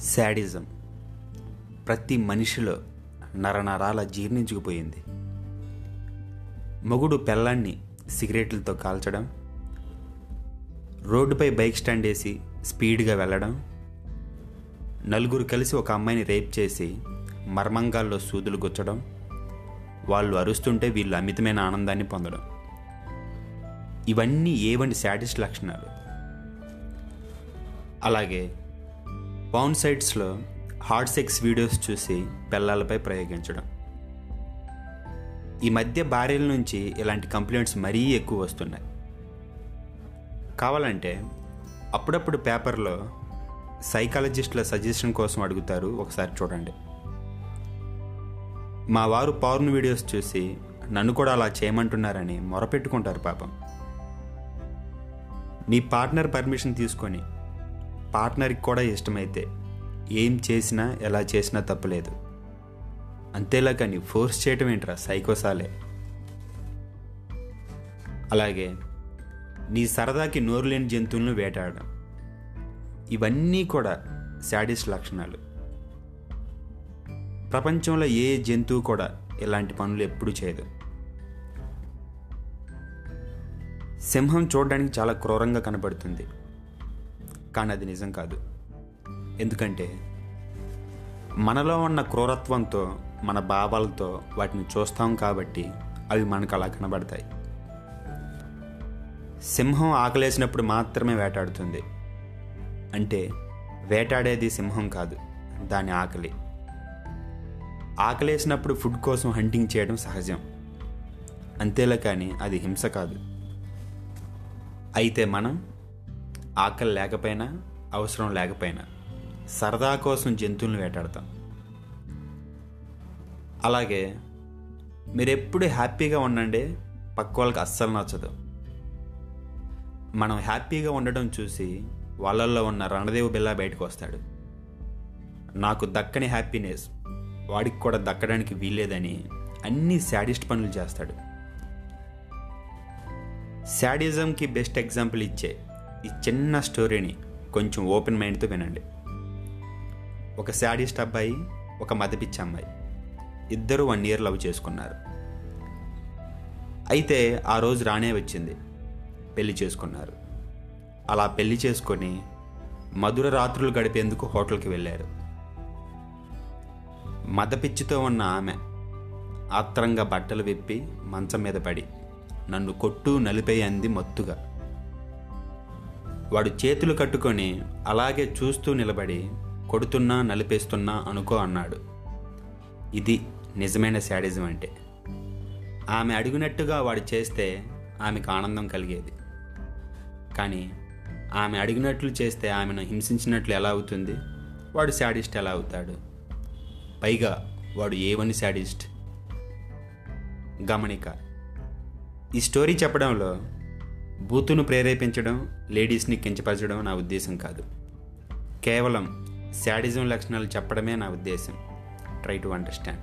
Sadism ప్రతి మనిషిలో నరనరాల జీర్ణించుకుపోయింది. మొగుడు పెళ్ళాన్ని సిగరెట్లతో కాల్చడం రోడ్డుపై బైక్ స్టాండ్ వేసి స్పీడ్గా వెళ్ళడం నలుగురు కలిసి ఒక అమ్మాయిని రేప్ చేసి మర్మంగాల్లో సూదులు గుచ్చడం వాళ్ళు అరుస్తుంటే వీళ్ళు అమితమైన ఆనందాన్ని పొందడం. ఇవన్నీ ఏవంటి శాడిస్ట్ లక్షణాలు? అలాగే పౌన్ సైట్స్లో హార్డ్ సెక్స్ వీడియోస్ చూసి పిల్లలపై ప్రయోగించడం. ఈ మధ్య భార్యల నుంచి ఇలాంటి కంప్లైంట్స్ మరీ ఎక్కువ వస్తున్నాయి. కావాలంటే అప్పుడప్పుడు పేపర్లో సైకాలజిస్టుల సజెషన్ కోసం అడుగుతారు ఒకసారి చూడండి. మా వారు పౌర్న్ వీడియోస్ చూసి నన్ను కూడా అలా చేయమంటున్నారని మొరపెట్టుకుంటారు పాపం. నీ పార్ట్నర్ పర్మిషన్ తీసుకొని. పార్ట్నర్కి కూడా ఇష్టమైతే ఏం చేసినా ఎలా చేసినా తప్పలేదు. అంతేలా కానీ ఫోర్స్ చేయటం ఏంట్రా సైకోసాలే. అలాగే నీ సరదాకి నోరు లేని జంతువులను వేటాడడం. ఇవన్నీ కూడా శాడిస్ట్ లక్షణాలు. ప్రపంచంలో ఏ జంతువు కూడా ఇలాంటి పనులు ఎప్పుడూ చేయదు. సింహం చూడడానికి చాలా క్రూరంగా కనబడుతుంది. కానీ అది నిజం కాదు. ఎందుకంటే మనలో ఉన్న క్రూరత్వంతో మన భావాలతో వాటిని చూస్తాం కాబట్టి అవి మనకు అలా కనబడతాయి. సింహం ఆకలేసినప్పుడు మాత్రమే వేటాడుతుంది. అంటే వేటాడేది సింహం కాదు దాని ఆకలి. ఆకలేసినప్పుడు ఫుడ్ కోసం హంటింగ్ చేయడం సహజం. అంతేలా కానీ అది హింస కాదు. అయితే మనం ఆకలి లేకపోయినా అవసరం లేకపోయినా సరదా కోసం జంతువులను వేటాడతాం. అలాగే మీరు ఎప్పుడు హ్యాపీగా ఉండండి పక్క వాళ్ళకి అస్సలు నచ్చదు. మనం హ్యాపీగా ఉండడం చూసి వాళ్ళల్లో ఉన్న రణదేవ్ బిల్లా బయటకు వస్తాడు. నాకు దక్కని హ్యాపీనెస్ వాడికి కూడా దక్కడానికి వీల్లేదని అన్ని శాడిస్ట్ పనులు చేస్తాడు. శాడిజంకి బెస్ట్ ఎగ్జాంపుల్ ఇచ్చే ఈ చిన్న స్టోరీని కొంచెం ఓపెన్ మైండ్తో వినండి. ఒక శాడిస్ట్ అబ్బాయి ఒక మదపిచ్చి అమ్మాయి. ఇద్దరు వన్ ఇయర్ లవ్ చేసుకున్నారు. అయితే ఆ రోజు రానే వచ్చింది. పెళ్ళి చేసుకున్నారు. అలా పెళ్ళి చేసుకొని మధుర రాత్రులు గడిపేందుకు హోటల్కి వెళ్ళారు. మదపిచ్చితో ఉన్న ఆమె ఆత్రంగా బట్టలు విప్పి మంచం మీద పడి నన్ను కొట్టు నలిపే అంది మత్తుగా. వాడు చేతులు కట్టుకొని అలాగే చూస్తూ నిలబడి కొడుతున్నా నలిపేస్తున్నా అనుకో అన్నాడు. ఇది నిజమైన శాడిజం అంటే. ఆమె అడిగినట్టుగా వాడు చేస్తే ఆమెకు ఆనందం కలిగేది. కానీ ఆమె అడిగినట్లు చేస్తే ఆమెను హింసించినట్లు ఎలా అవుతుంది? వాడు శాడిస్ట్ ఎలా అవుతాడు? పైగా వాడు ఏవని శాడిస్ట్? గమనిక. ఈ స్టోరీ చెప్పడంలో బూతును ప్రేరేపించడం లేడీస్ని కించపరచడం నా ఉద్దేశం కాదు. కేవలం శాడిజం లక్షణాలు చెప్పడమే నా ఉద్దేశం. Try to understand